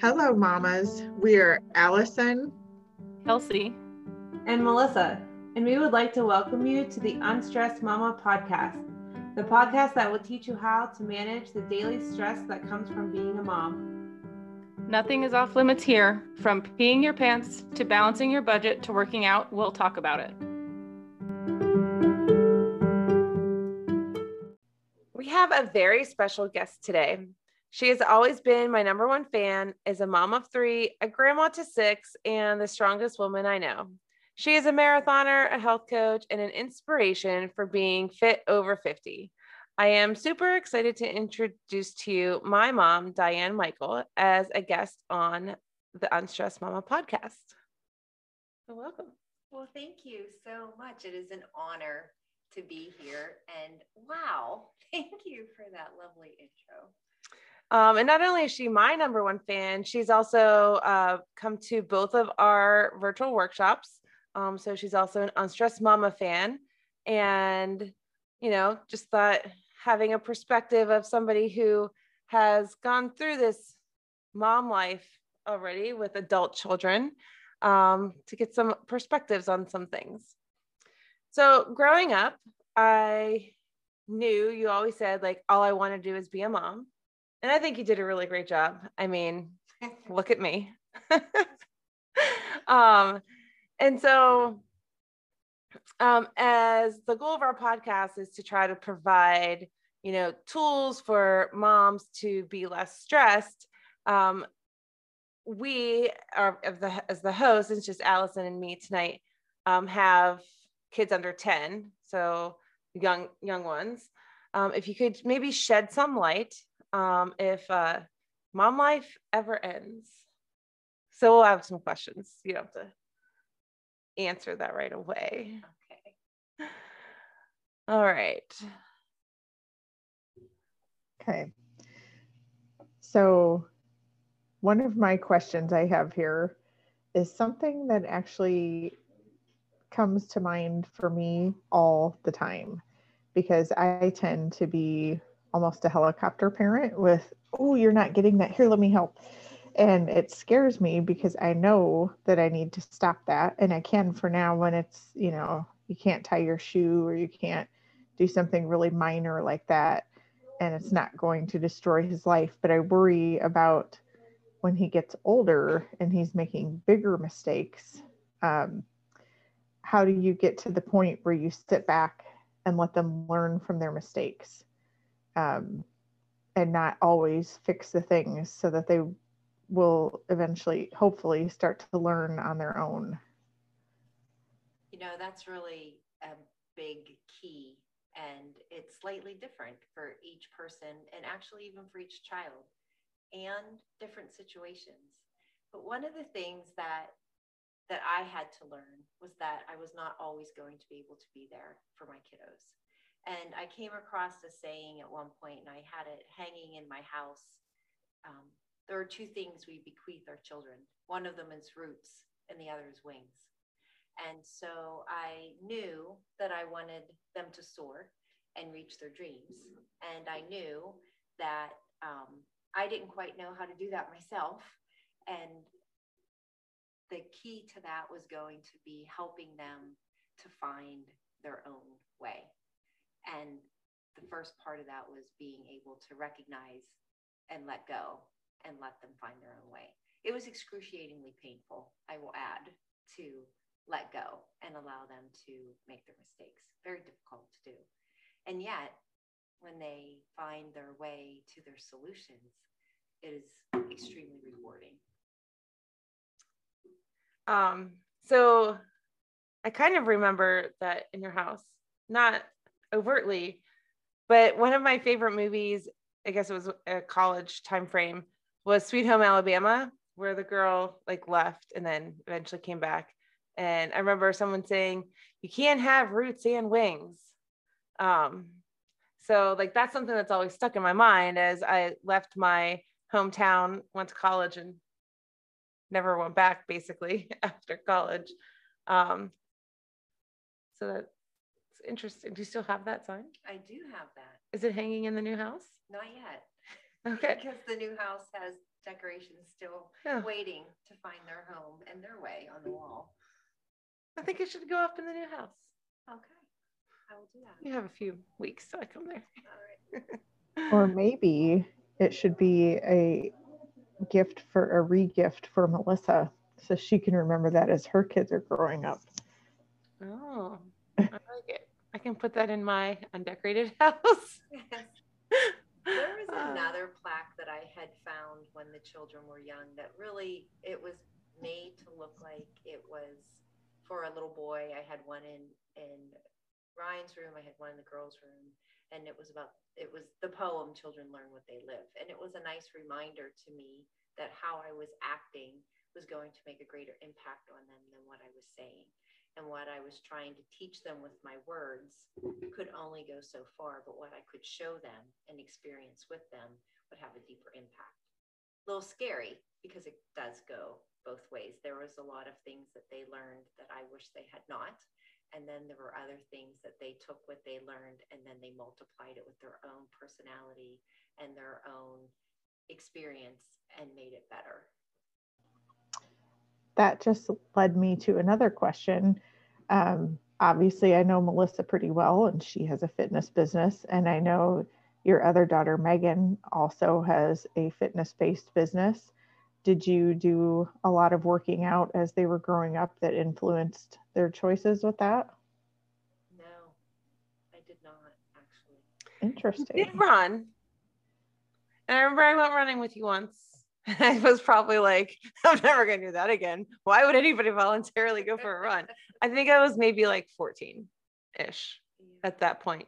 Hello, mamas. We are Alison, Kelsey, and Melissa, and we would like to welcome you to the Unstressed Mama podcast, the podcast that will teach you how to manage the daily stress that comes from being a mom. Nothing is off limits here. From peeing your pants to balancing your budget to working out, we'll talk about it. We have a very special guest today. She has always been my number one fan, is a mom of three, a grandma to six, and the strongest woman I know. She is a marathoner, a health coach, and an inspiration for being fit over 50. I am super excited to introduce to you my mom, Diane Michel, as a guest on the Unstressed Mama podcast. So welcome. Well, thank you so much. It is an honor to be here. And wow, thank you for that lovely intro. Um, and not only is she my number one fan, she's also uh, come to both of our virtual workshops. Um, so she's also an Unstressed Mama fan. And, you know, just thought having a perspective of somebody who has gone through this mom life already with adult children um, to get some perspectives on some things. So growing up, I knew you always said, like, all I want to do is be a mom. And I think you did a really great job. I mean, look at me. um, and so, um, as the goal of our podcast is to try to provide, you know, tools for moms to be less stressed. Um, we are of the as the host, it's just Alison and me tonight. Um, have kids under 10, so young young ones. Um, if you could maybe shed some light um, if uh, mom life ever ends. So we'll have some questions. You don't have to answer that right away. Okay. All right. Okay. So, one of my questions I have here is something that actually comes to mind for me all the time because I tend to be almost a helicopter parent with, oh, you're not getting that. Here, let me help. And it scares me because I know that I need to stop that. And I can for now when it's, you know, you can't tie your shoe or you can't do something really minor like that. And it's not going to destroy his life. But I worry about when he gets older and he's making bigger mistakes. Um, how do you get to the point where you sit back and let them learn from their mistakes? Um, and not always fix the things so that they will eventually, hopefully, start to learn on their own. You know, that's really a big key. And it's slightly different for each person and actually even for each child and different situations. But one of the things that that I had to learn was that I was not always going to be able to be there for my kiddos. And I came across a saying at one point, and I had it hanging in my house. Um, there are two things we bequeath our children one of them is roots, and the other is wings. And so I knew that I wanted them to soar and reach their dreams. And I knew that um, I didn't quite know how to do that myself. And the key to that was going to be helping them to find their own way. And the first part of that was being able to recognize and let go and let them find their own way. It was excruciatingly painful, I will add, to let go and allow them to make their mistakes. Very difficult to do. And yet, when they find their way to their solutions, it is extremely rewarding. Um, so I kind of remember that in your house, not overtly. But one of my favorite movies, I guess it was a college time frame, was Sweet Home Alabama, where the girl like left and then eventually came back. And I remember someone saying, "You can't have roots and wings." Um, so like that's something that's always stuck in my mind as I left my hometown, went to college, and never went back basically after college. Um, so that interesting. Do you still have that sign? I do have that. Is it hanging in the new house? Not yet. Okay. because the new house has decorations still Yeah. waiting to find their home and their way on the wall. I think it should go up in the new house. Okay, I will do that. You have a few weeks till I come there. All right. Or maybe it should be a gift for a re-gift for Melissa so she can remember that as her kids are growing up. Oh, I like it. I can put that in my undecorated house. There was Uh, another plaque that I had found when the children were young that really it was made to look like it was for a little boy. I had one in in Ryan's room, I had one in the girls' room, and it was about it was the poem Children Learn What They Live. And it was a nice reminder to me that how I was acting was going to make a greater impact on them than what I was saying. And what I was trying to teach them with my words could only go so far, but what I could show them and experience with them would have a deeper impact. A little scary because it does go both ways. There was a lot of things that they learned that I wish they had not. And then there were other things that they took what they learned and then they multiplied it with their own personality and their own experience and made it better. That just led me to another question. Um, obviously, I know Melissa pretty well, and she has a fitness business. And I know your other daughter, Megan, also has a fitness based business. Did you do a lot of working out as they were growing up that influenced their choices with that? No, I did not actually. Interesting. did run. And I remember I went running with you once. I was probably like, I'm never going to do that again. Why would anybody voluntarily go for a run? I think I was maybe like 14 ish at that point.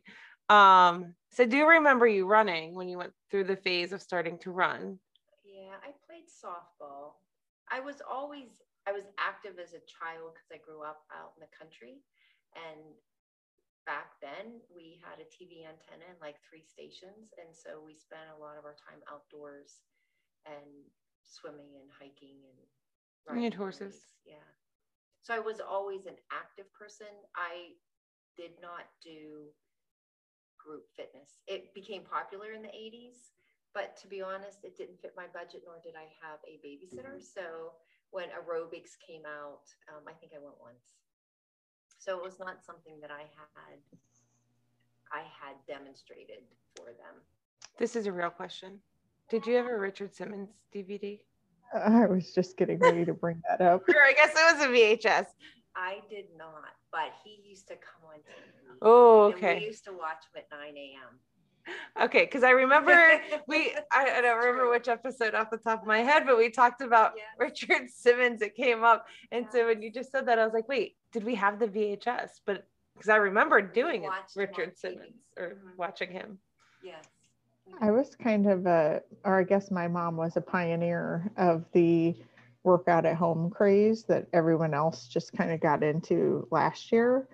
Um, so I do remember you running when you went through the phase of starting to run. Yeah, I played softball. I was always I was active as a child because I grew up out in the country, and back then we had a TV antenna and like three stations, and so we spent a lot of our time outdoors, and swimming and hiking and riding horses. Yeah, so I was always an active person. I did not do group fitness. It became popular in the 80s but to be honest, it didn't fit my budget, nor did I have a babysitter. So when aerobics came out, um, I think I went once. So it was not something that I had, I had demonstrated for them. This is a real question. Did you have a Richard Simmons DVD? I was just getting ready to bring that up. Or I guess it was a VHS. I did not, but he used to come on TV. Oh, And okay. we used to watch him at 9 a.m. Okay, because I remember we I, I don't remember which episode off the top of my head, but we talked about Yeah. Richard Simmons. It came up, and so when you just said that, I was like, wait, did we have the VHS? But because I remember doing it, watched him on Richard TV. Simmons or Mhm. watching him. Yes. I was kind of a, or I guess my mom was a pioneer of the workout at home craze that everyone else just kind of got into last year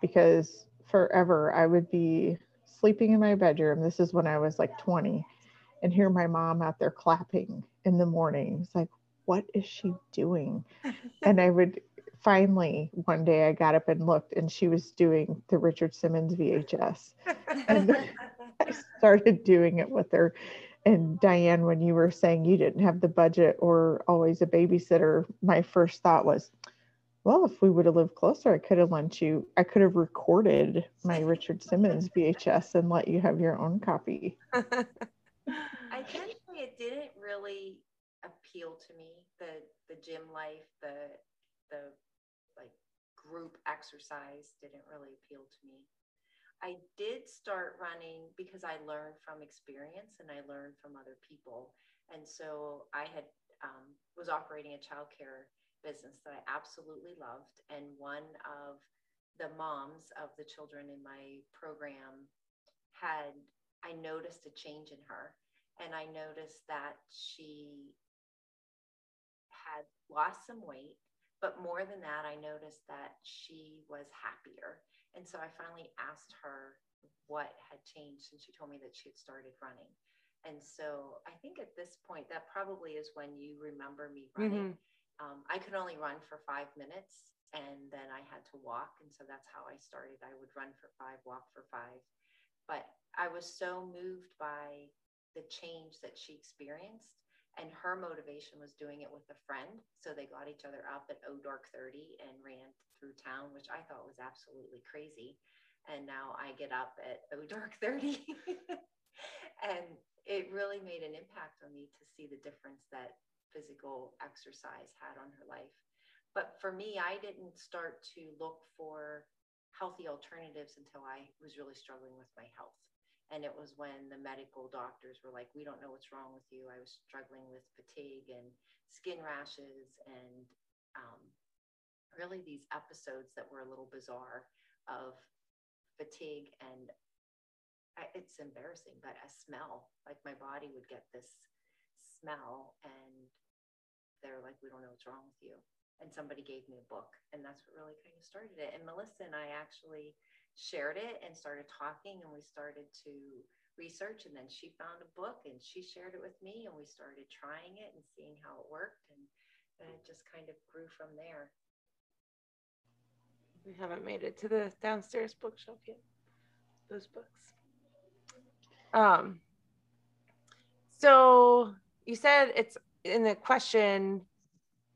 because forever I would be sleeping in my bedroom. This is when I was like 20 and hear my mom out there clapping in the morning. It's like, what is she doing? and I would finally one day I got up and looked and she was doing the Richard Simmons VHS. And I started doing it with her. And Diane, when you were saying you didn't have the budget or always a babysitter, my first thought was, well, if we would have lived closer, I could have lent you, I could have recorded my Richard Simmons VHS and let you have your own copy. I can say it didn't really appeal to me. The the gym life, the the like group exercise didn't really appeal to me. I did start running because I learned from experience and I learned from other people. And so I had um, was operating a childcare business that I absolutely loved. And one of the moms of the children in my program had I noticed a change in her and I noticed that she had lost some weight, but more than that, I noticed that she was happier. And so I finally asked her what had changed, and she told me that she had started running. And so I think at this point, that probably is when you remember me running. Um, I could only run for five minutes, and then I had to walk. And so that's how I started. I would run for five, walk for five. But I was so moved by the change that she experienced And her motivation was doing it with a friend. So they got each other up at O Dark 30 and ran through town, which I thought was absolutely crazy. And now I get up at O Dark 30. and it really made an impact on me to see the difference that physical exercise had on her life. But for me, I didn't start to look for healthy alternatives until I was really struggling with my health. And it was when the medical doctors were like, we don't know what's wrong with you. I was struggling with fatigue and skin rashes and um, really these episodes that were a little bizarre of fatigue and I, it's embarrassing, but a smell, like my body would get this smell and they're like, we don't know what's wrong with you. And somebody gave me a book and that's what really kind of started it. And Melissa and I actually shared it and started talking and we started to research and then she found a book and she shared it with me and we started trying it and seeing how it worked and then it just kind of grew from there. We haven't made it to the downstairs bookshelf yet those books. Um so you said it's in the question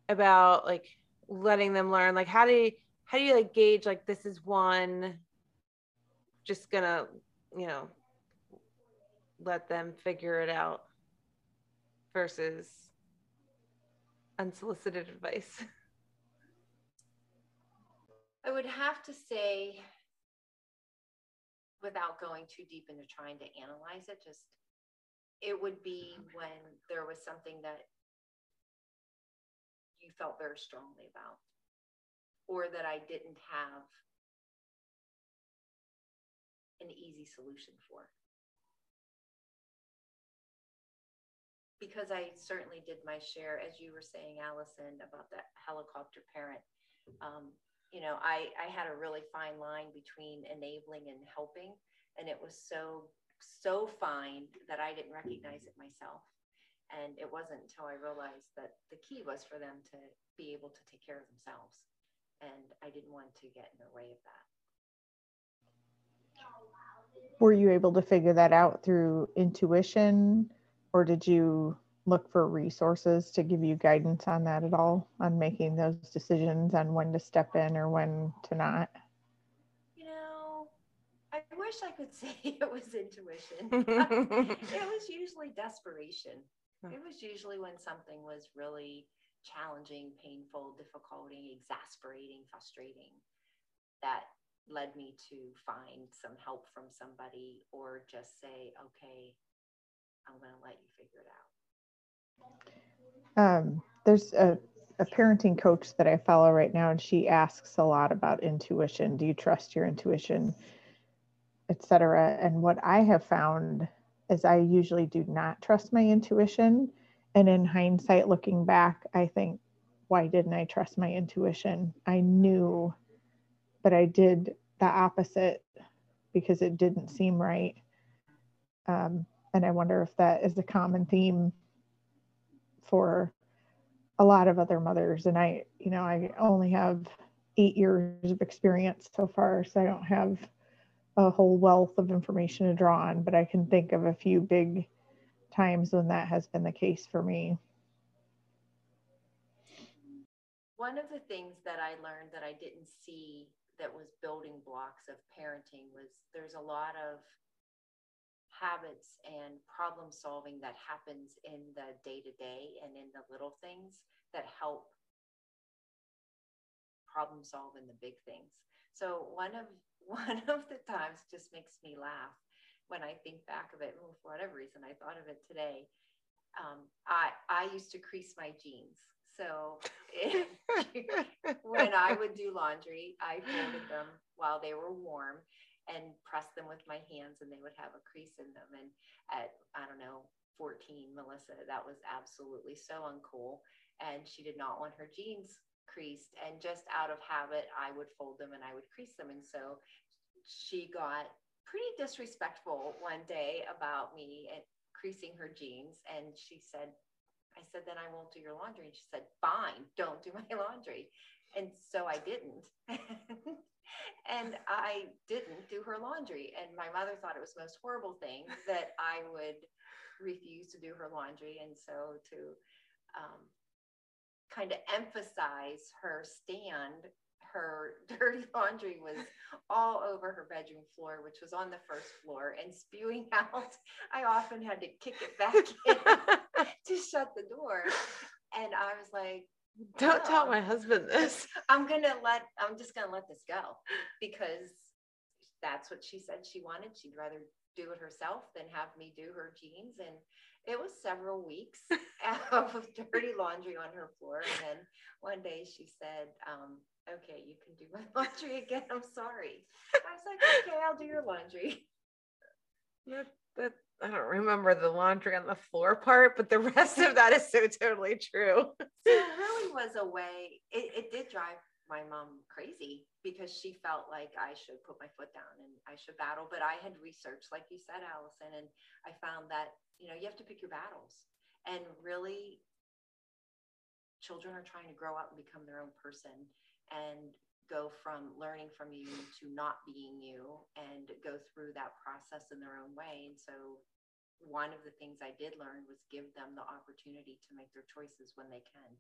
about like letting them learn like how do you how do you like gauge like this is one just gonna, you know, let them figure it out versus unsolicited advice? I would have to say, without going too deep into trying to analyze it, just it would be when there was something that you felt very strongly about, or that I didn't have an easy solution for. Because I certainly did my share, as you were saying, Alison, about that helicopter parent. Um, you know, I, I had a really fine line between enabling and helping. And it was so, so fine that I didn't recognize it myself. And it wasn't until I realized that the key was for them to be able to take care of themselves. And I didn't want to get in the way of that were you able to figure that out through intuition or did you look for resources to give you guidance on that at all on making those decisions on when to step in or when to not? You know i wish i could say it was intuition. It was usually desperation. It was usually when something was really challenging painful difficulty exasperating frustrating that led me to find some help from somebody or just say, okay, I'm going to let you figure it out? Um, there's a, a parenting coach that I follow right now, and she asks a lot about intuition. Do you trust your intuition, etc. And what I have found is I usually do not trust my intuition. And in hindsight, looking back, I think, why didn't I trust my intuition? I knew but I did the opposite because it didn't seem right. Um, and I wonder if that is a common theme for a lot of other mothers. And I, you know, I only have eight years of experience so far, so I don't have a whole wealth of information to draw on, but I can think of a few big times when that has been the case for me. One of the things that I learned that I didn't see that was building blocks of parenting was there's a lot of habits and problem solving that happens in the day to day and in the little things that help problem solve in the big things. So one of one of the times just makes me laugh when I think back of it. For whatever reason, I thought of it today. Um, I I used to crease my jeans so when I would do laundry, I folded them while they were warm and pressed them with my hands and they would have a crease in them. And at, I don't know, 14, Melissa, that was absolutely so uncool. And she did not want her jeans creased. And just out of habit, I would fold them and I would crease them. And so she got pretty disrespectful one day about me and creasing her jeans. And she said, I said, then I won't do your laundry. And she said, fine, don't do my laundry. And so I didn't. and I didn't do her laundry. And my mother thought it was the most horrible thing that I would refuse to do her laundry. And so to um, kind of emphasize her stand, her dirty laundry was all over her bedroom floor, which was on the first floor and spewing out. I often had to kick it back in to shut the door. And I was like, Don't "Oh, tell my husband this. I'm gonna let I'm just gonna let this go because that's what she said she wanted. She'd rather do it herself than have me do her jeans. And it was several weeks of dirty laundry on her floor. And then one day she said, um, okay, you can do my laundry again. I'm sorry. I was like, okay, I'll do your laundry. That, that, I don't remember the laundry on the floor part, but the rest of that is so totally true. So it really was a way, it, it did drive my mom crazy because she felt like I should put my foot down and I should battle. But I had researched, like you said, Alison, and I found that, you know, you have to pick your battles. And really, children are trying to grow up and become their own person and go from learning from you to not being you and go through that process in their own way. And so one of the things I did learn was give them the opportunity to make their choices when they can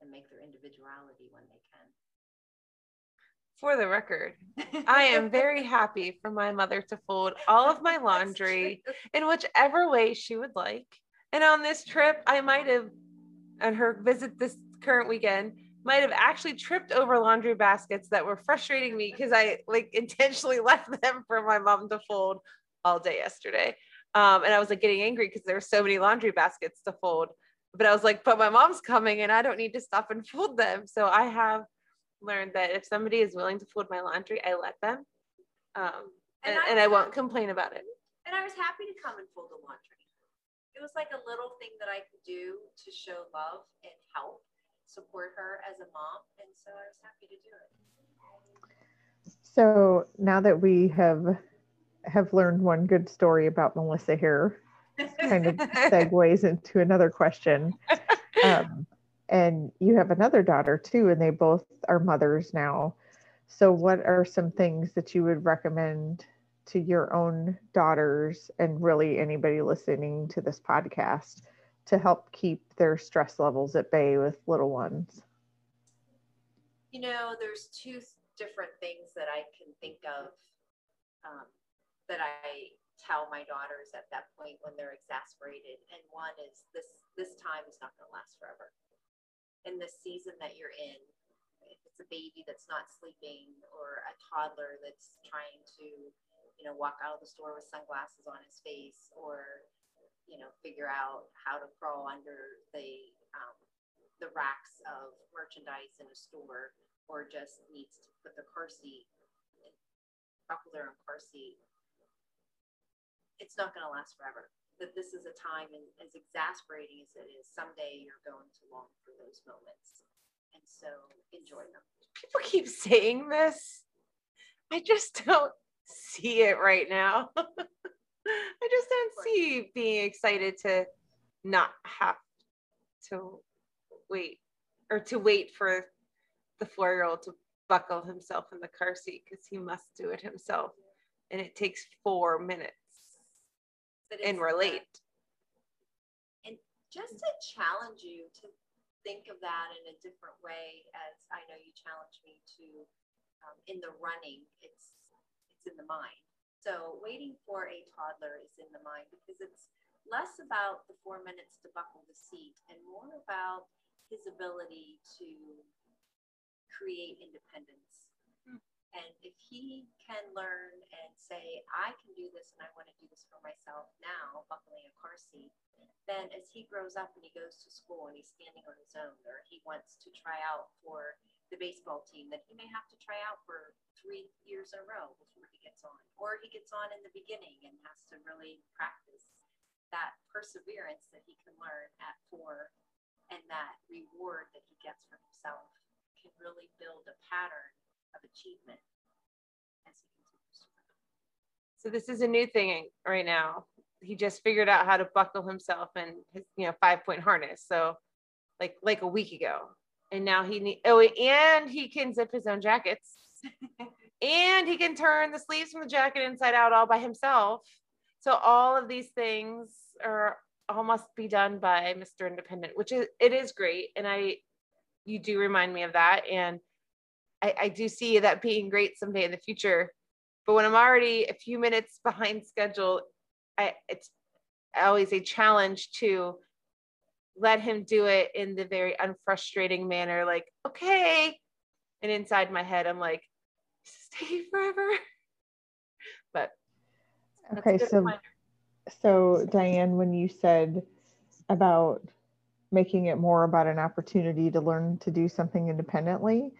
and make their individuality when they can. For the record, I am very happy for my mother to fold all of my laundry in whichever way she would like. And on this trip, I might have, on her visit this current weekend, might have actually tripped over laundry baskets that were frustrating me because I like intentionally left them for my mom to fold all day yesterday. Um, and I was like getting angry because there were so many laundry baskets to fold. But I was like, but my mom's coming and I don't need to stop and fold them. So I have learned that if somebody is willing to fold my laundry, I let them. Um, and, And I and I won't complain about it. And I was happy to come and fold the laundry. It was like a little thing that I could do to show love and help support her as a mom. And so I was happy to do it. So now that we have have learned one good story about Melissa here, kind of segues into another question. Um, and you have another daughter too, and they both are mothers now. So, what are some things that you would recommend to your own daughters and really anybody listening to this podcast to help keep their stress levels at bay with little ones? you know, there's two different things that I can think of um, that I tell my daughters at that point when they're exasperated. And one is this: this time is not going to last forever. In the season that you're in, if it's a baby that's not sleeping or a toddler that's trying to, you know, walk out of the store with sunglasses on his face or, you know, figure out how to crawl under the um, the racks of merchandise in a store or just needs to put the car seat, buckle their own car seat, it's not going to last forever. That this is a time, and as exasperating as it is, someday you're going to long for those moments. And so enjoy them. People keep saying this. I just don't see it right now. I just don't see being excited to not have to wait or to wait for the four year old to buckle himself in the car seat because he must do it himself. And it takes four minutes and we're late. And just to challenge you to think of that in a different way, as I know you challenged me to um, in the running, it's it's in the mind. So waiting for a toddler is in the mind because it's less about the four minutes to buckle the seat and more about his ability to create independence. Hmm. And if he can learn and say, I can do this and I want to do this for myself now, buckling a car seat, then as he grows up and he goes to school and he's standing on his own, or he wants to try out for the baseball team that he may have to try out for three years in a row before he gets on, or he gets on in the beginning and has to really practice that perseverance that he can learn at four and that reward that he gets for himself can really build a pattern of achievement as he continues to. So this is a new thing right now. He just figured out how to buckle himself in his, you know, five point harness. So like like a week ago. And now he need oh and he can zip his own jackets. And he can turn the sleeves from the jacket inside out all by himself. So all of these things are all must be done by Mr. Independent, which is it is great. And I you do remind me of that. And I, I do see that being great someday in the future. But when I'm already a few minutes behind schedule, I it's always a challenge to let him do it in the very unfrustrating manner, like, okay. And inside my head, I'm like, stay forever. But okay, so reminder. so Diane, when you said about making it more about an opportunity to learn to do something independently,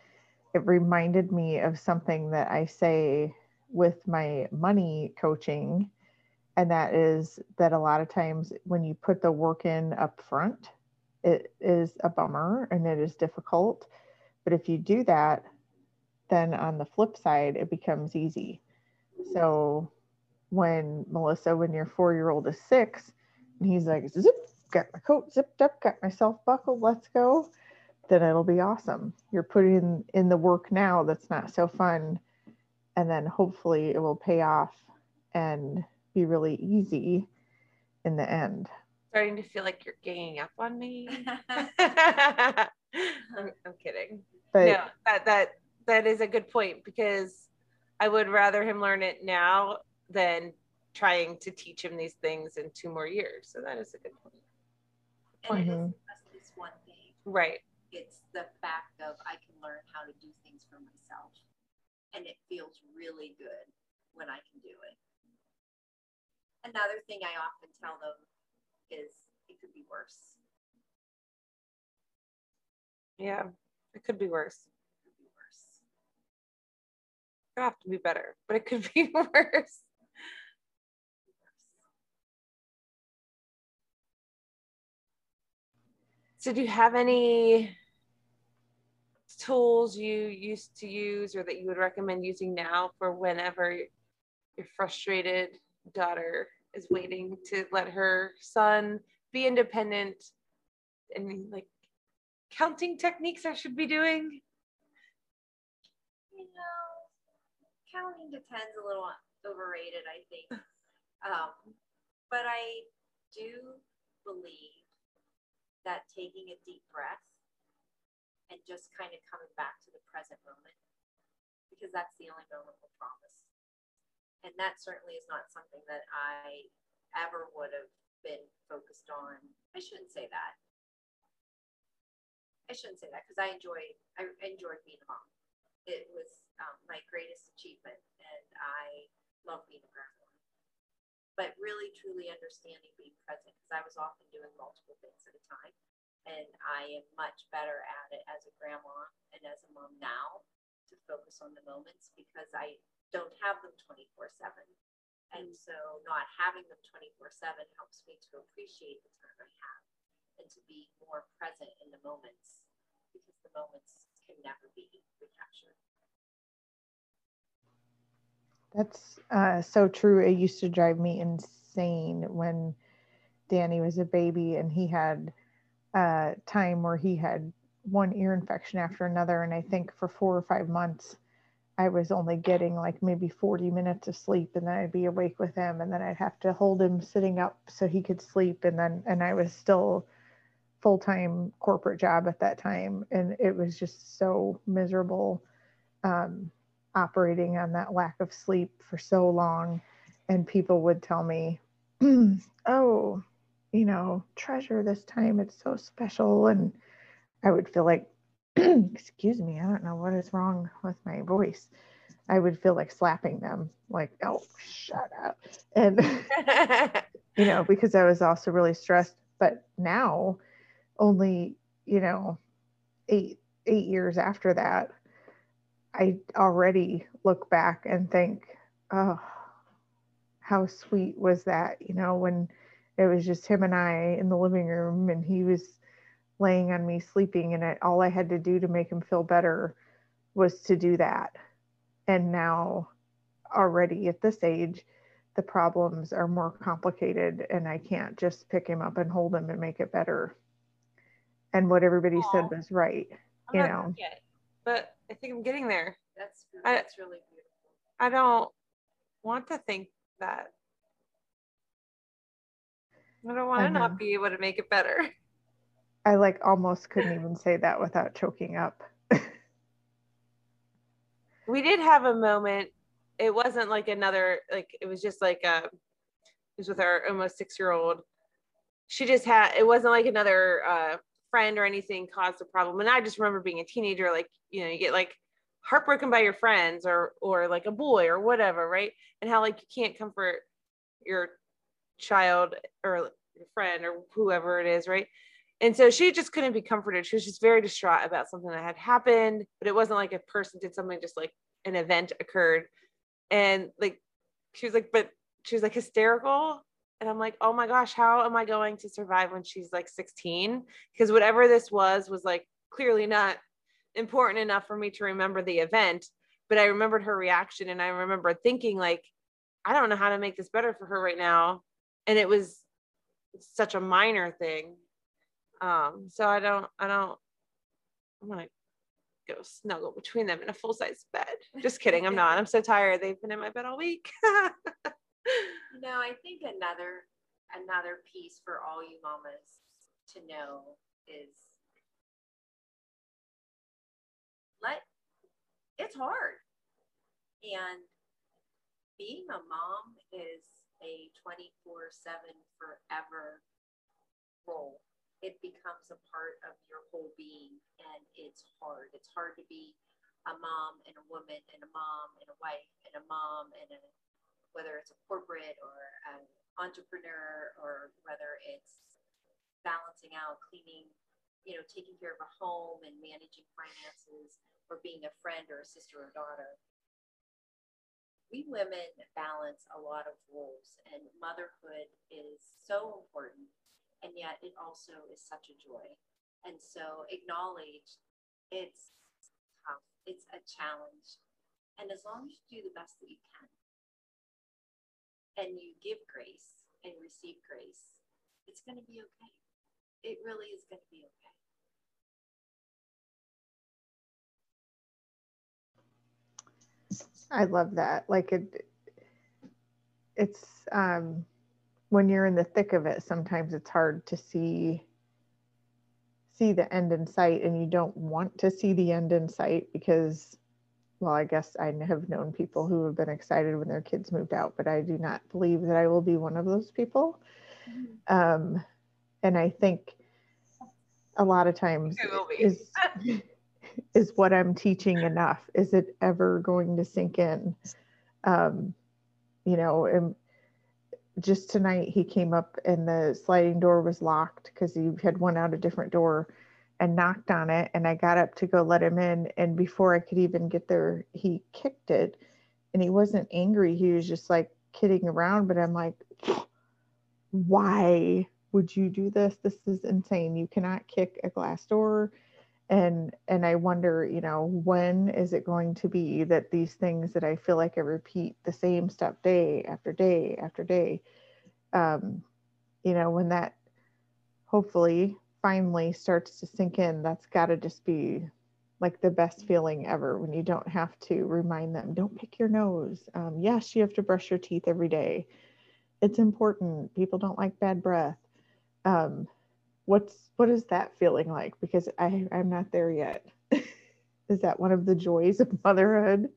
it reminded me of something that I say with my money coaching. And that is that a lot of times when you put the work in up front, it is a bummer and it is difficult. But if you do that, then on the flip side, it becomes easy. So when Melissa, when your four year old is six, and he's like, zip, got my coat zipped up, got myself buckled, let's go, then it'll be awesome. You're putting in the work now that's not so fun. And then hopefully it will pay off and be really easy in the end. Starting to feel like you're ganging up on me. I'm, I'm, kidding. But no, that that that is a good point because I would rather him learn it now than trying to teach him these things in two more years. So that is a good point. And mm-hmm. it is one thing. Right. It's the fact of I can learn how to do things for myself. And it feels really good when I can do it. Another thing I often tell them is it could be worse. Yeah, it could be worse have to be better, but it could be worse. So, do you have any tools you used to use or that you would recommend using now for whenever your frustrated daughter is waiting to let her son be independent? and like counting techniques I should be doing? You know, counting to ten's a little overrated, I think. Um, but I do believe that taking a deep breath and just kind of coming back to the present moment, because that's the only moment we'll promise. And that certainly is not something that I ever would have been focused on. I shouldn't say that. I shouldn't say that because I enjoy I enjoyed being a mom. It was um, my greatest achievement, and I love being a grandma. But really, truly understanding being present, because I was often doing multiple things at a time, and I am much better at it as a grandma and as a mom now to focus on the moments because I don't have them 24 7. And mm. so, not having them 24 7 helps me to appreciate the time I have and to be more present in the moments because the moments can never be recaptured. That's uh, so true. It used to drive me insane when Danny was a baby and he had a uh, time where he had one ear infection after another. And I think for four or five months, I was only getting like maybe 40 minutes of sleep and then I'd be awake with him and then I'd have to hold him sitting up so he could sleep. And then, and I was still full time corporate job at that time. And it was just so miserable. Um, operating on that lack of sleep for so long. And people would tell me oh you know treasure this time. It's so special. And i would feel like excuse me i don't know what is wrong with my voice. I would feel like slapping them like oh shut up. And you know because i was also really stressed. But now only you know eight eight years after that I already look back and think, oh, how sweet was that? You know, when it was just him and I in the living room and he was laying on me sleeping, and I, all I had to do to make him feel better was to do that. And now, already at this age, the problems are more complicated, and I can't just pick him up and hold him and make it better. And what everybody Aww. said was right, I'm you know. Yet, but I think I'm getting there. That's that's I, really beautiful. I don't want to think that. I don't want to not be able to make it better. I like almost couldn't even say that without choking up. we did have a moment. It wasn't like another like it was just like a it was with our almost six year old. She just had it wasn't like another uh friend or anything caused a problem. And I just remember being a teenager, like, you know, you get like heartbroken by your friends or or like a boy or whatever, right? And how like you can't comfort your child or your friend or whoever it is, right? And so she just couldn't be comforted. She was just very distraught about something that had happened, but it wasn't like a person did something, just like an event occurred. And like she was like, but she was like hysterical. And I'm like, oh my gosh, how am I going to survive when she's like 16? Because whatever this was was like clearly not important enough for me to remember the event. But I remembered her reaction and I remember thinking, like, I don't know how to make this better for her right now. And it was such a minor thing. Um, so I don't, I don't, I'm gonna go snuggle between them in a full size bed. Just kidding, I'm not. I'm so tired. They've been in my bed all week. no, I think another another piece for all you mamas to know is let it's hard. And being a mom is a 24 7 forever role. It becomes a part of your whole being, and it's hard. It's hard to be a mom and a woman and a mom and a wife and a mom and a whether it's a corporate or an entrepreneur or whether it's balancing out cleaning you know taking care of a home and managing finances or being a friend or a sister or daughter we women balance a lot of roles, and motherhood is so important, and yet it also is such a joy. And so acknowledge it's tough, it's a challenge. And as long as you do the best that you can, and you give grace and receive grace, it's going to be okay. It really is going to be okay. I love that. Like it, it's um, when you're in the thick of it. Sometimes it's hard to see see the end in sight, and you don't want to see the end in sight because, well, I guess I have known people who have been excited when their kids moved out, but I do not believe that I will be one of those people. Mm-hmm. Um, and I think a lot of times is is what I'm teaching enough? Is it ever going to sink in? Um, you know, and just tonight he came up and the sliding door was locked because he had went out a different door and knocked on it and I got up to go let him in and before I could even get there he kicked it and he wasn't angry. He was just like kidding around but I'm like why would you do this? This is insane. You cannot kick a glass door. And and i wonder you know when is it going to be that these things that i feel like i repeat the same stuff day after day after day um you know when that hopefully finally starts to sink in that's got to just be like the best feeling ever when you don't have to remind them don't pick your nose. Um, yes you have to brush your teeth every day. It's important. People don't like bad breath. Um, what's what is that feeling like? Because i i'm not there yet. Is that one of the joys of motherhood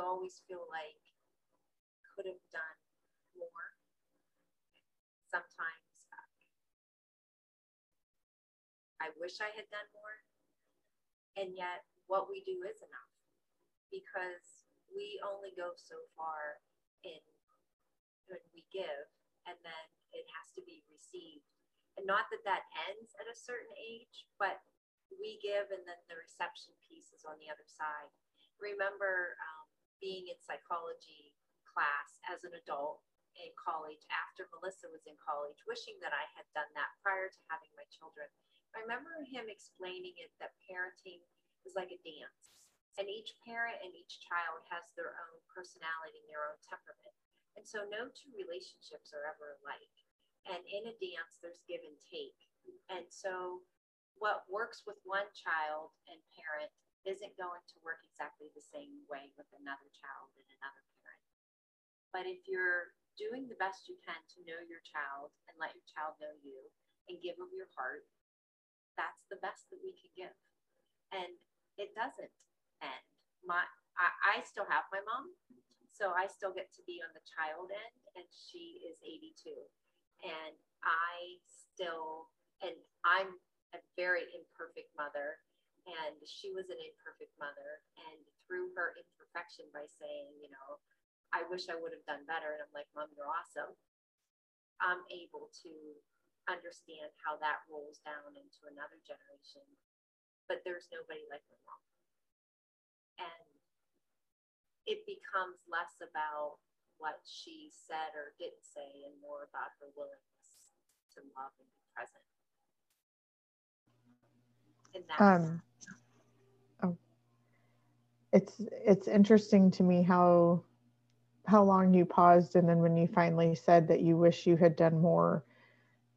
i always feel like could have done more sometimes I wish I had done more. And yet, what we do is enough because we only go so far in when we give, and then it has to be received. And not that that ends at a certain age, but we give, and then the reception piece is on the other side. Remember um, being in psychology class as an adult in college after Melissa was in college, wishing that I had done that prior to having my children I remember him explaining it that parenting is like a dance, and each parent and each child has their own personality and their own temperament. And so, no two relationships are ever alike. And in a dance, there's give and take. And And so what works with one child and parent isn't going to work exactly the same way with another child and another parent. But if you're doing the best you can to know your child and let your child know you and give them your heart, that's the best that we can give. And it doesn't end. My I, I still have my mom, so I still get to be on the child end, and she is 82. And I still, and I'm a very imperfect mother, and she was an imperfect mother. And through her imperfection, by saying, you know, I wish I would have done better. And I'm like, Mom, you're awesome. I'm able to understand how that rolls down into another generation. But there's nobody like my mom. And it becomes less about what she said or didn't say and more about her willingness to love and be present. And that's Um, it's it's interesting to me how how long you paused and then when you finally said that you wish you had done more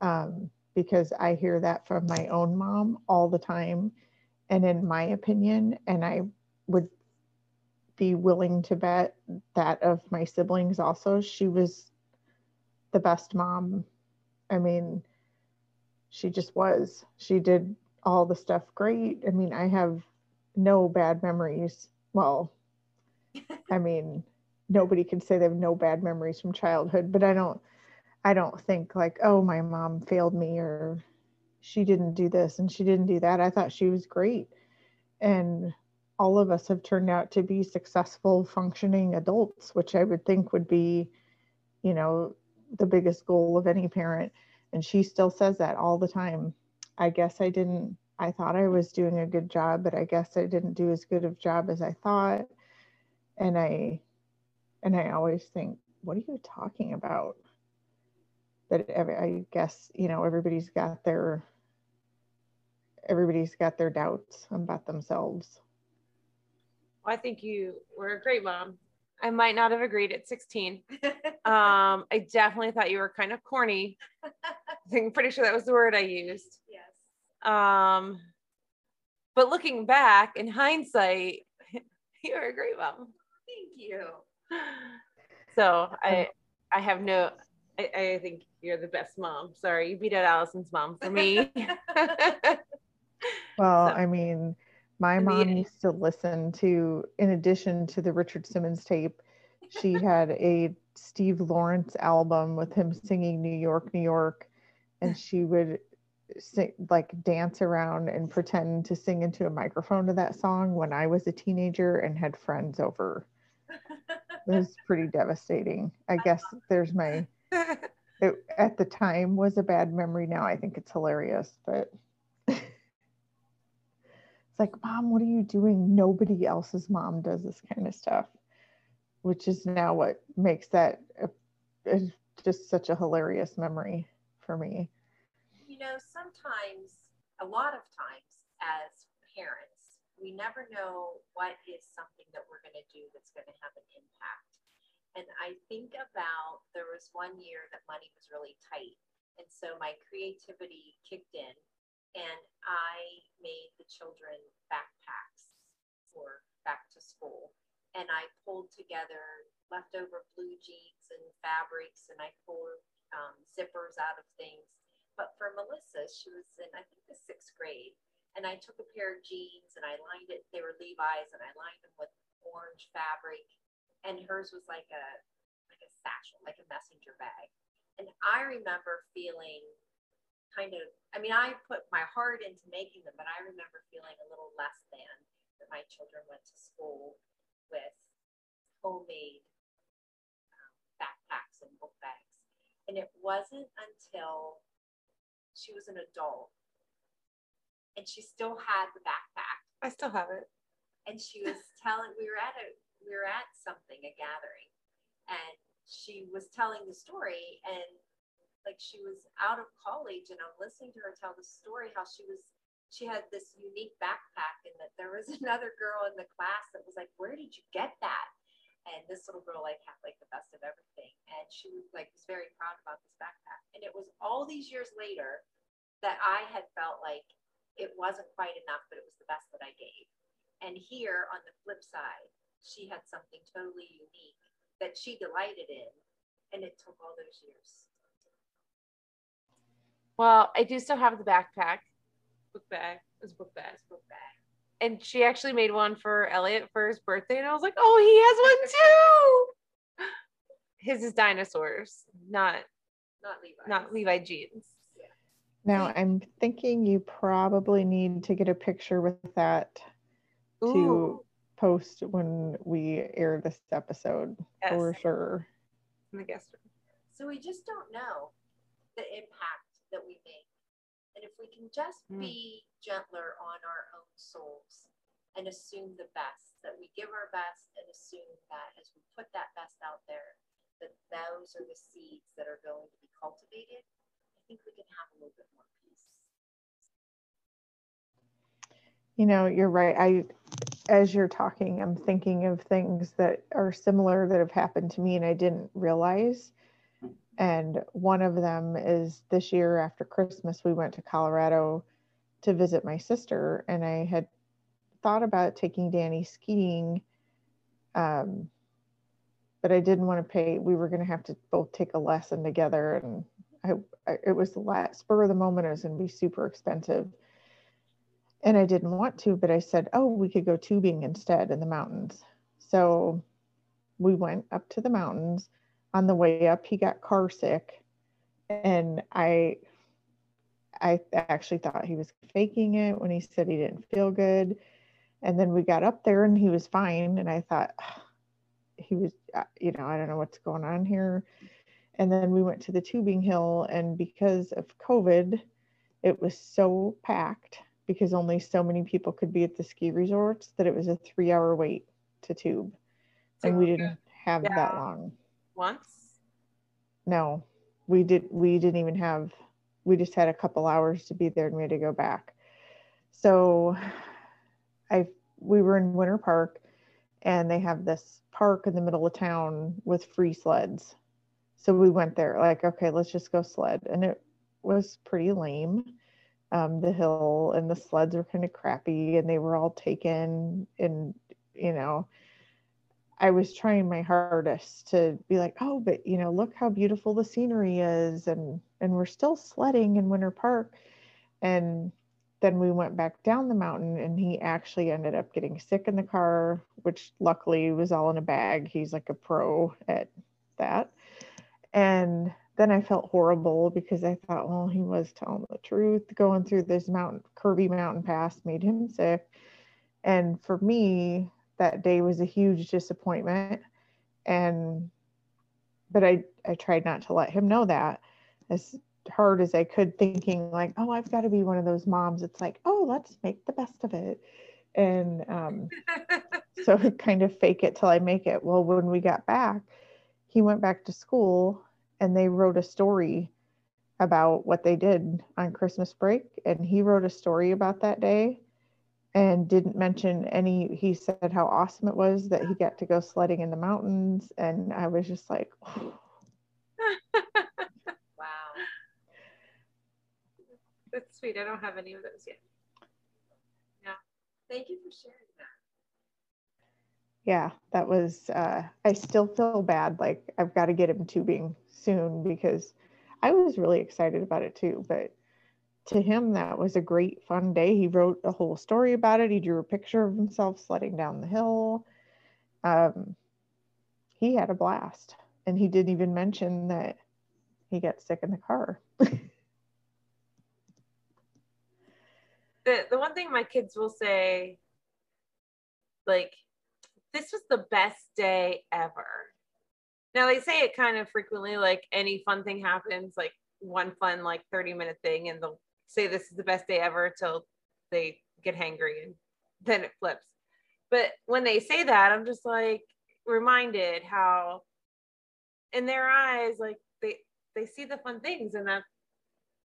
um, because I hear that from my own mom all the time and in my opinion and I would be willing to bet that of my siblings also she was the best mom. I mean she just was. She did all the stuff great. I mean I have no bad memories well I mean nobody can say they have no bad memories from childhood but i don't i don't think like oh my mom failed me or she didn't do this and she didn't do that. I thought she was great. And all of us have turned out to be successful functioning adults which i would think would be you know the biggest goal of any parent. And she still says that all the time. I guess i didn't i thought i was doing a good job but i guess i didn't do as good of job as i thought and i and I always think, what are you talking about? But every, I guess, you know, everybody's got their everybody's got their doubts about themselves. Well, I think you were a great mom. I might not have agreed at 16. Um, I definitely thought you were kind of corny. I'm pretty sure that was the word I used. Yes. Um, but looking back in hindsight, you're a great mom. Thank you. So I I have no I, I think you're the best mom. Sorry, you beat out Alison's mom for me. Well, So- I mean, my And the- mom used to listen to, in addition to the Richard Simmons tape, she had a Steve Lawrence album with him singing New York, New York. And she would sing, like dance around and pretend to sing into a microphone to that song when I was a teenager and had friends over. It was pretty devastating. I guess there's my, it at the time was a bad memory. Now I think it's hilarious, but it's like, mom, what are you doing? Nobody else's mom does this kind of stuff, which is now what makes that a, a- just such a hilarious memory for me. Know, sometimes, a lot of times, as parents, we never know what is something that we're going to do that's going to have an impact. And I think about there was one year that money was really tight. And so my creativity kicked in, and I made the children backpacks for back to school. And I pulled together leftover blue jeans and fabrics, and I pulled um, zippers out of things but for Melissa, she was in, I think, the sixth grade. And I took a pair of jeans and I lined it, they were Levi's, and I lined them with orange fabric. And hers was like a like a satchel, like a messenger bag. And I remember feeling kind of, I mean, I put my heart into making them, but I remember feeling a little less than that my children went to school with homemade um, backpacks and book bags. And it wasn't until she was an adult. And she still had the backpack. I still have it. and she was telling we were at a we were at something a gathering. And she was telling the story and like she was out of college and i'm listening to her tell the story how she was she had this unique backpack and that there was another girl in the class that was like where did you get that and this little girl like had like the best of everything and she was like was very proud about this backpack and it was all these years later that I had felt like it wasn't quite enough, but it was the best that I gave. And here on the flip side, she had something totally unique that she delighted in, and it took all those years. Well, I do still have the backpack, book bag. It was book bag. Book bag. And she actually made one for Elliot for his birthday, and I was like, "Oh, he has one too." His is dinosaurs, not Not Levi. not Levi jeans. Now I'm thinking you probably need to get a picture with that to post when we air this episode for sure. in the guest room. So we just don't know the impact that we make. And if we can just Mm. be gentler on our own souls and assume the best, that we give our best and assume that as we put that best out there, that those are the seeds that are going to be cultivated, I think we can have a little bit more peace. You know, you're right. I, as you're talking, I'm thinking of things that are similar that have happened to me and I didn't realize. And one of them is this year after Christmas, we went to Colorado to visit my sister, and I had thought about taking Danny skiing. Um, but I didn't want to pay. We were going to have to both take a lesson together, and I, I it was the last spur of the moment. It was going to be super expensive and I didn't want to, but I said, oh, we could go tubing instead in the mountains. So we went up to the mountains. On the way up, he got car sick, and I, I actually thought he was faking it when he said he didn't feel good. And then we got up there, and he was fine. And I thought he was, uh, you know, I don't know what's going on here. And then we went to the tubing hill, and because of COVID, it was so packed because only so many people could be at the ski resorts that it was a three hour wait to tube. And we didn't have that long. Once. No, we did we didn't even have we just had a couple hours to be there and we had to go back. So I we were in Winter Park and they have this park in the middle of town with free sleds. So we went there like okay, let's just go sled and it was pretty lame. Um, the hill and the sleds were kind of crappy and they were all taken and you know I was trying my hardest to be like, oh, but you know, look how beautiful the scenery is, and and we're still sledding in Winter Park, and then we went back down the mountain, and he actually ended up getting sick in the car, which luckily was all in a bag. He's like a pro at that, and then I felt horrible because I thought, well, he was telling the truth. Going through this mountain, curvy mountain pass made him sick, and for me, that day was a huge disappointment. And but i i tried not to let him know that as hard as i could thinking like oh i've got to be one of those moms. It's like oh let's make the best of it. And um so kind of fake it till i make it. Well when we got back he went back to school and they wrote a story about what they did on christmas break. And he wrote a story about that day and didn't mention any he said how awesome it was that he got to go sledding in the mountains and i was just like Wow. That's sweet. I don't have any of those yet. Yeah. Thank you for sharing that. yeah that was uh i still feel bad like i've got to get him tubing soon because i was really excited about it too but to him that was a great fun day. He wrote a whole story about it. He drew a picture of himself sledding down the hill. Um he had a blast. And he didn't even mention that he got sick in the car. The the one thing my kids will say like this was the best day ever. Now they say it kind of frequently like any fun thing happens like one fun like 30 minute thing and they'll say this is the best day ever till they get hangry and then it flips but when they say that i'm just like reminded how in their eyes like they they see the fun things and that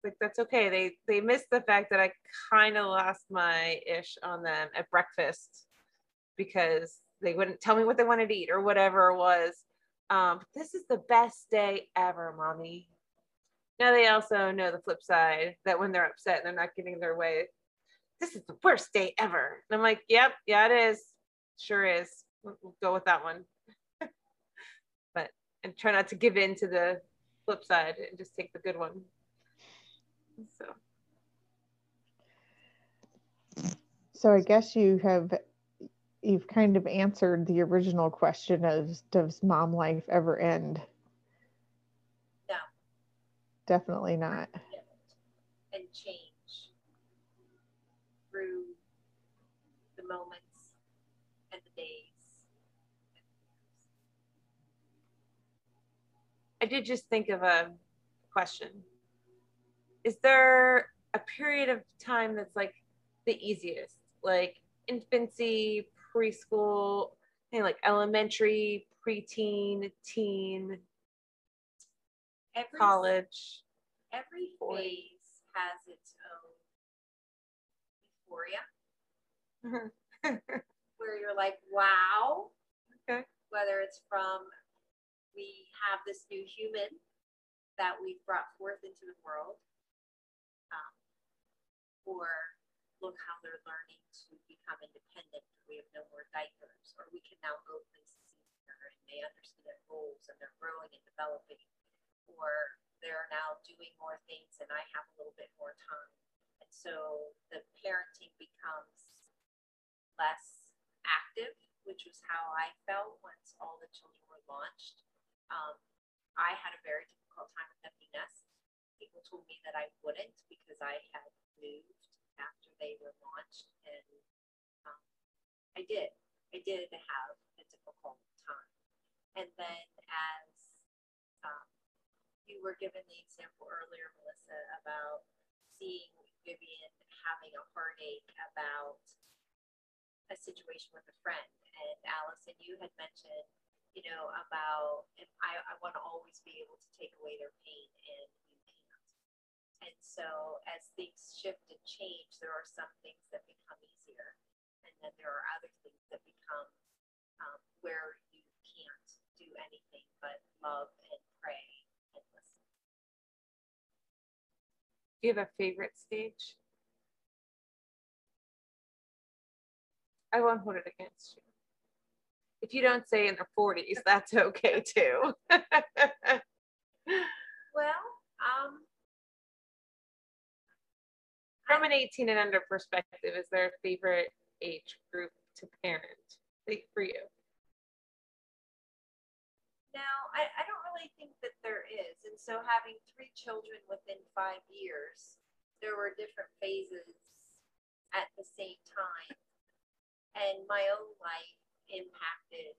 like that's okay. They they missed the fact that I kind of lost my ish on them at breakfast because they wouldn't tell me what they wanted to eat or whatever it was. Um, this is the best day ever, mommy. Now they also know the flip side that when they're upset and they're not getting their way, this is the worst day ever. And I'm like, yep, yeah, it is. Sure is. We'll, we'll go with that one. but and try not to give in to the flip side and just take the good one. So. So I guess you have you've kind of answered the original question of does mom life ever end? No. Definitely not. And change through the moments and the days. I did just think of a question. Is there a period of time that's like the easiest? Like infancy, preschool, and like elementary, preteen, teen, Every, college. every phase has its own euphoria where you're like, wow. Okay. Whether it's from we have this new human that we've brought forth into the world, um, or look how they're learning to become independent. We have no more diapers, or we can now go places easier and they understand their goals and they're growing and developing, or they're now doing more things and I have a little bit more time. And so the parenting becomes less active, which was how I felt once all the children were launched. Um, I had a very difficult time with empty nest. People told me that I wouldn't because I had moved after they were launched, and um, I did. I did have a difficult time. And then as um, you were given the example earlier, Melissa, about seeing Vivian having a heartache about a situation with a friend. And Alison, you had mentioned, you know, about if I, I want to always be able to take away their pain and you can't. And so as things shift and change, there are some things that become easier. And then there are other things that become um, where you can't do anything but love and pray Do you have a favorite stage? I won't hold it against you. If you don't say in the 40s, that's okay too. Well, um, From an 18 and under perspective, is there a favorite age group to parent for you? Now, I, I don't really think there is. And so having three children within five years, there were different phases at the same time. And my own life impacted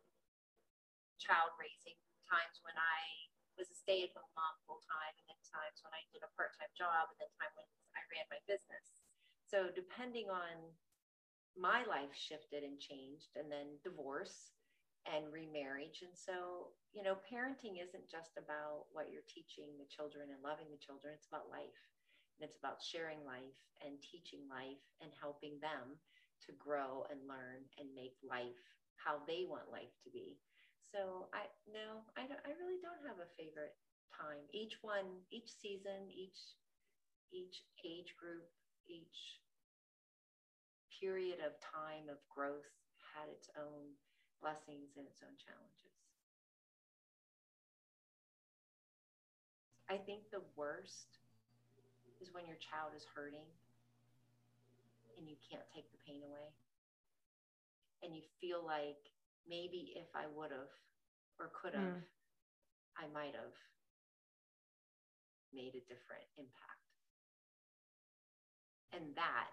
child raising times when I was a stay at home mom full time, and then times when I did a part time job, and then time when I ran my business. So depending on my life shifted and changed, and then divorce and remarriage. And so, you know, parenting isn't just about what you're teaching the children and loving the children, it's about life. And it's about sharing life and teaching life and helping them to grow and learn and make life how they want life to be. So I no, I don't I really don't have a favorite time. Each one, each season, each each age group, each period of time of growth had its own blessings and its own challenges. I think the worst is when your child is hurting and you can't take the pain away. And you feel like maybe if I would have or could have, Mm. I might have made a different impact. And that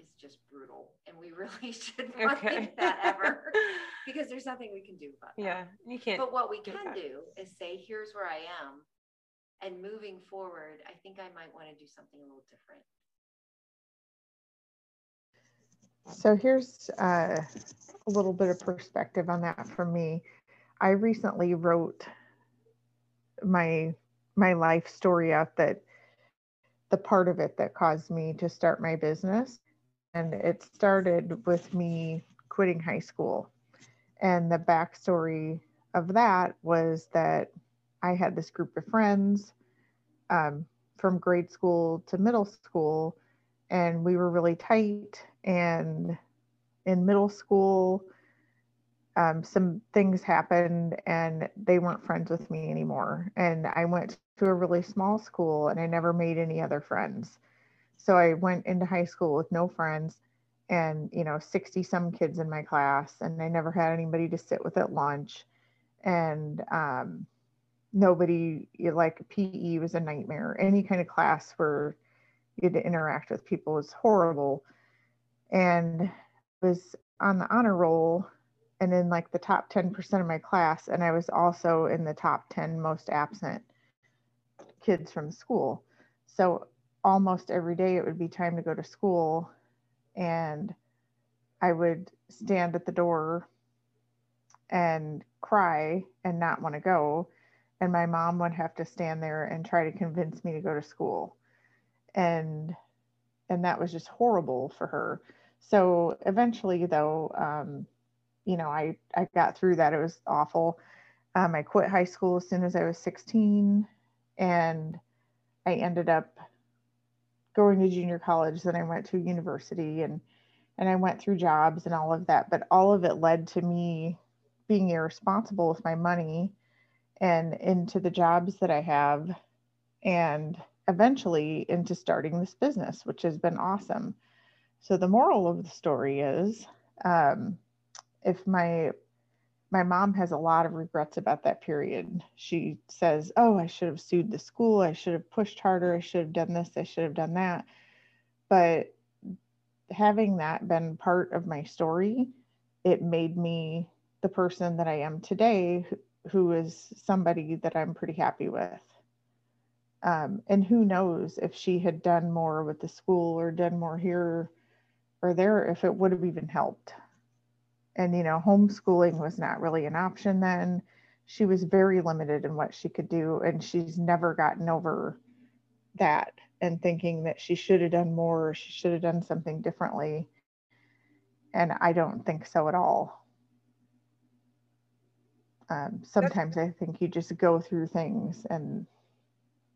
is just brutal. And we really should not Okay. think that ever because there's nothing we can do about that. Yeah, you can't. But what we do can that. do is say, here's where I am. And moving forward, I think I might want to do something a little different. So here's uh, a little bit of perspective on that for me. I recently wrote my my life story out that the part of it that caused me to start my business and it started with me quitting high school and the backstory of that was that i had this group of friends um, from grade school to middle school, and we were really tight. And in middle school, um, some things happened and they weren't friends with me anymore. And I went to a really small school and I never made any other friends. So I went into high school with no friends and, you know, 60 some kids in my class. And I never had anybody to sit with at lunch. And um, nobody, like PE was a nightmare. Any kind of class where you had to interact with people was horrible. And was on the honor roll and in like the top 10% of my class. And I was also in the top 10 most absent kids from school. So almost every day it would be time to go to school. And I would stand at the door and cry and not want to go. And my mom would have to stand there and try to convince me to go to school. And and that was just horrible for her. So eventually, though, um, you know, I, I got through that. It was awful. Um, I quit high school as soon as I was 16 and I ended up going to junior college. Then I went to university and, and I went through jobs and all of that. But all of it led to me being irresponsible with my money and into the jobs that I have and eventually into starting this business, which has been awesome. So the moral of the story is um, if my my mom has a lot of regrets about that period. She says, "Oh, I should have sued the school. I should have pushed harder. I should have done this. I should have done that." But having that been part of my story, it made me the person that I am today, who is somebody that I'm pretty happy with. Um, and who knows if she had done more with the school or done more here or there, if it would have even helped and you know homeschooling was not really an option then. She was very limited in what she could do and she's never gotten over that and thinking that she should have done more she should have done something differently. And i don't think so at all. Um, sometimes i think you just go through things and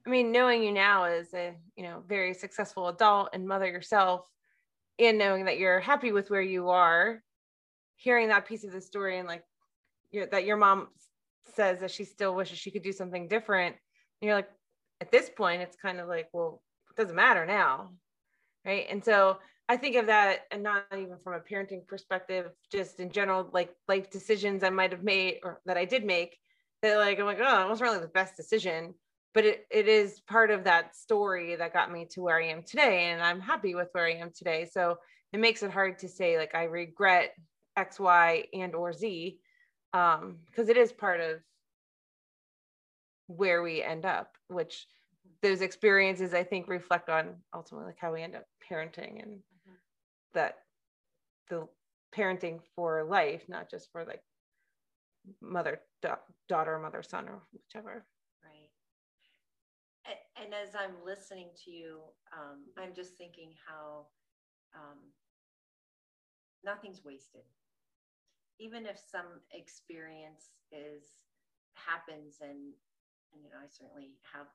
i mean knowing you now as a you know very successful adult and mother yourself and knowing that you're happy with where you are hearing that piece of the story and like that your mom says that she still wishes she could do something different and you're like at this point it's kind of like well it doesn't matter now. Right? And so i think of that and not even from a parenting perspective just in general like life decisions i might have made or that i did make that like i'm like oh it wasn't really the best decision but it, it is part of that story that got me to where i am today and i'm happy with where i am today. So it makes it hard to say like i regret X, Y, and or Z, because um, it is part of where we end up, which those experiences I think reflect on ultimately like how we end up parenting and mm-hmm. that the parenting for life, not just for like mother, da- daughter, mother, son, or whichever. Right. And, and as I'm listening to you, um, I'm just thinking how um, nothing's wasted even if some experience is happens and, and you know i certainly have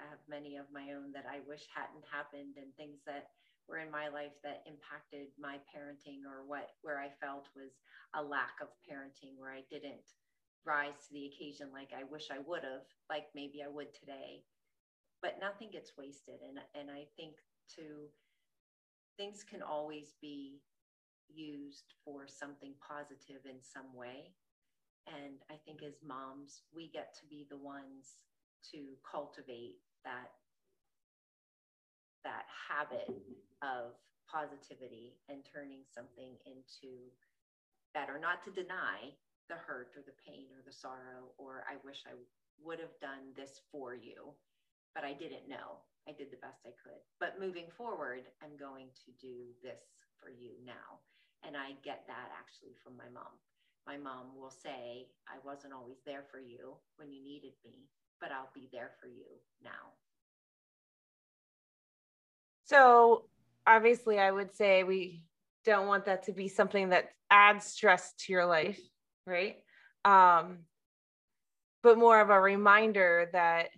I have many of my own that i wish hadn't happened and things that were in my life that impacted my parenting or what where i felt was a lack of parenting where i didn't rise to the occasion like i wish i would have like maybe i would today. But nothing gets wasted and and i think to things can always be used for something positive in some way. And I think as moms, we get to be the ones to cultivate that that habit of positivity and turning something into better, not to deny the hurt or the pain or the sorrow, or I wish I would have done this for you, but I didn't know. I did the best I could. But moving forward, I'm going to do this for you now. And I get that actually from my mom. My mom will say, I wasn't always there for you when you needed me, but I'll be there for you now. So obviously, I would say we don't want that to be something that adds stress to your life, right? Um, but more of a reminder that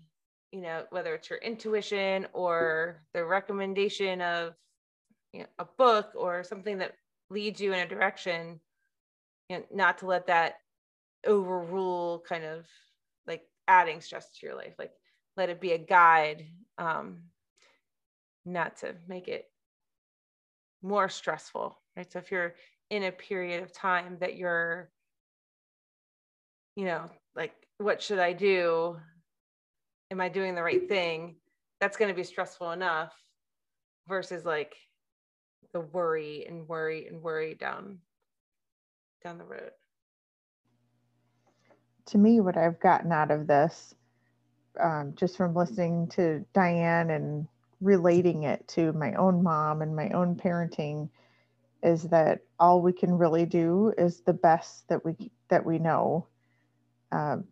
you know, whether it's your intuition or the recommendation of you know, a book or something that leads you in a direction, you know, not to let that overrule kind of like adding stress to your life. Like let it be a guide, um, not to make it more stressful, right? So if you're in a period of time that you're, you know, like, what should I do? Am I doing the right thing? That's going to be stressful enough versus like the worry and worry and worry down down the road. To me, what I've gotten out of this, um, just from listening to Diane and relating it to my own mom and my own parenting, is that all we can really do is the best that we that we know. Um,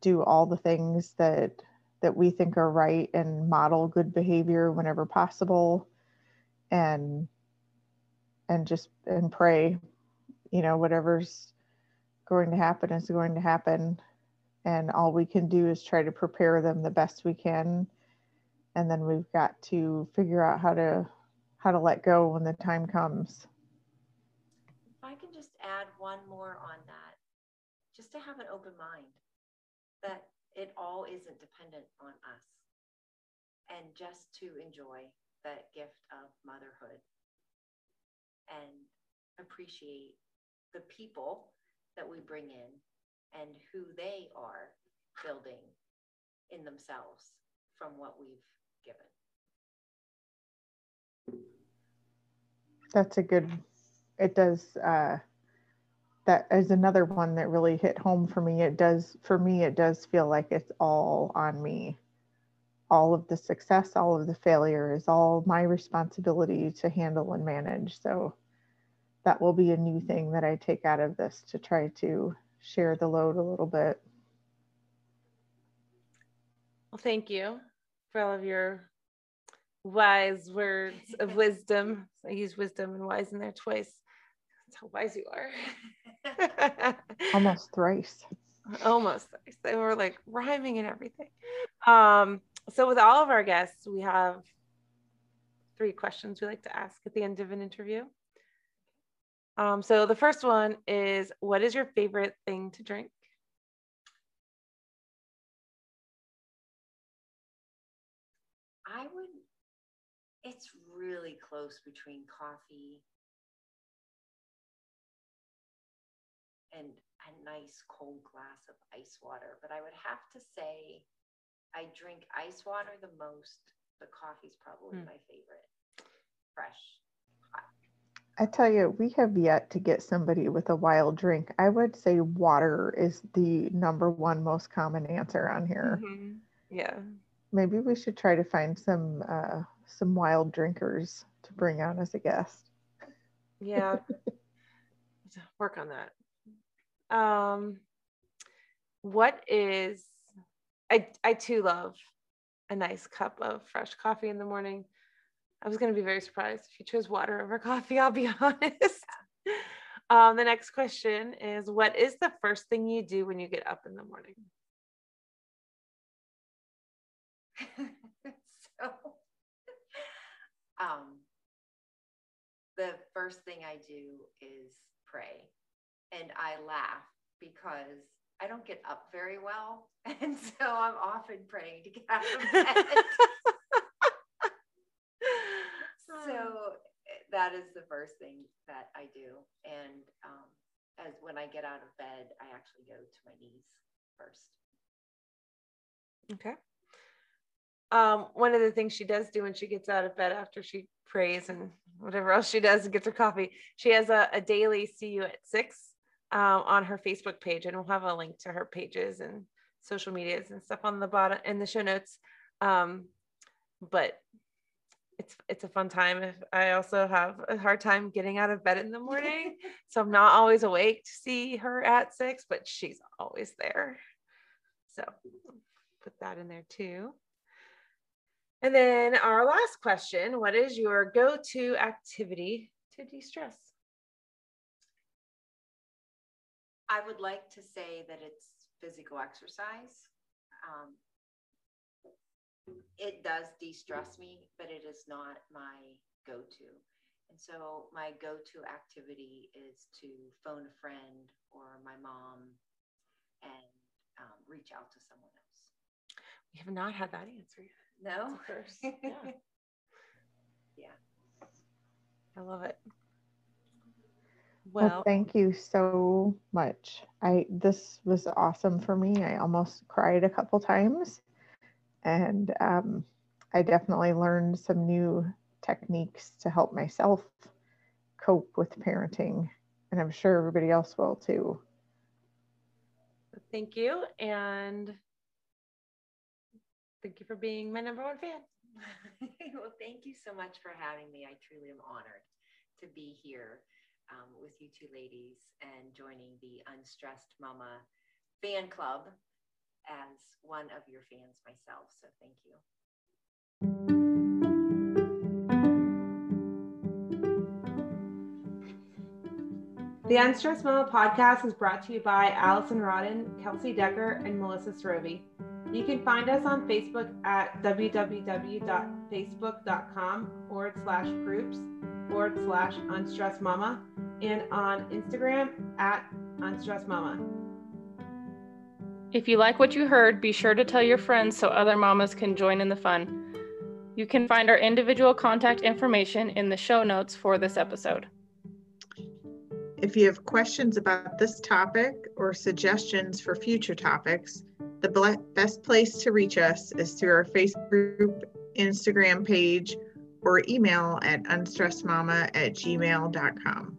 do all the things that that we think are right and model good behavior whenever possible, and and just and pray. You know, whatever's going to happen is going to happen, and all we can do is try to prepare them the best we can, and then we've got to figure out how to how to let go when the time comes. If I can just add one more on that, just to have an open mind that it all isn't dependent on us. And just to enjoy that gift of motherhood and appreciate the people that we bring in and who they are building in themselves from what we've given. That's a good, it does uh, that is another one that really hit home for me. It does, for me, it does feel like it's all on me. All of the success, all of the failure is all my responsibility to handle and manage. So that will be a new thing that I take out of this to try to share the load a little bit. Well, thank you for all of your wise words of wisdom. I use wisdom and wise in there twice. That's how wise you are. Almost thrice. Almost thrice. They were like rhyming and everything. Um, so with all of our guests, we have three questions we like to ask at the end of an interview. Um, so the first one is what is your favorite thing to drink? I would, it's really close between coffee and a nice cold glass of ice water. But I would have to say I drink ice water the most. The coffee's probably mm. my favorite. Fresh. Hot. I tell you, we have yet to get somebody with a wild drink. I would say water is the number one most common answer on here. Mm-hmm. Yeah. Maybe we should try to find some uh, some wild drinkers to bring on as a guest. Yeah. Work on that. Um, what is I I too love a nice cup of fresh coffee in the morning. I was going to be very surprised if you chose water over coffee. I'll be honest. Um, the next question is What is the first thing you do when you get up in the morning? so, um, the first thing I do is pray and I laugh because I don't get up very well. And so I'm often praying to get out of bed. so eh, that is the first thing that I do. And um, as when I get out of bed, I actually go to my knees first. Okay. Um, one of the things she does do when she gets out of bed after she prays and whatever else she does and gets her coffee, she has a, a daily see you at six um, on her Facebook page, and we'll have a link to her pages and social medias and stuff on the bottom in the show notes. Um, but it's it's a fun time. If I also have a hard time getting out of bed in the morning, so I'm not always awake to see her at six, but she's always there. So put that in there too. And then our last question: What is your go-to activity to de-stress? I would like to say that it's physical exercise. Um, it does de-stress me, but it is not my go-to. And so my go-to activity is to phone a friend or my mom and um, reach out to someone else. We have not had that answer yet. No? First. Yeah. yeah. I love it. Well, Well, thank you so much. I this was awesome for me. I almost cried a couple times, and um, I definitely learned some new techniques to help myself cope with parenting, and I'm sure everybody else will too. thank you. And thank you for being my number one fan. well, thank you so much for having me. I truly am honored to be here um, with you two ladies and joining the Unstressed Mama fan club as one of your fans myself. So thank you. The Unstressed Mama podcast is brought to you by Alison Rodden, Kelsey Decker, and Melissa Srovi. You can find us on Facebook at www.facebook.com forward slash groups forward slash unstressed mama and on Instagram at unstressed mama. If you like what you heard, be sure to tell your friends so other mamas can join in the fun. You can find our individual contact information in the show notes for this episode. If you have questions about this topic or suggestions for future topics, the best place to reach us is through our Facebook group, Instagram page, or email at unstressedmama at gmail.com.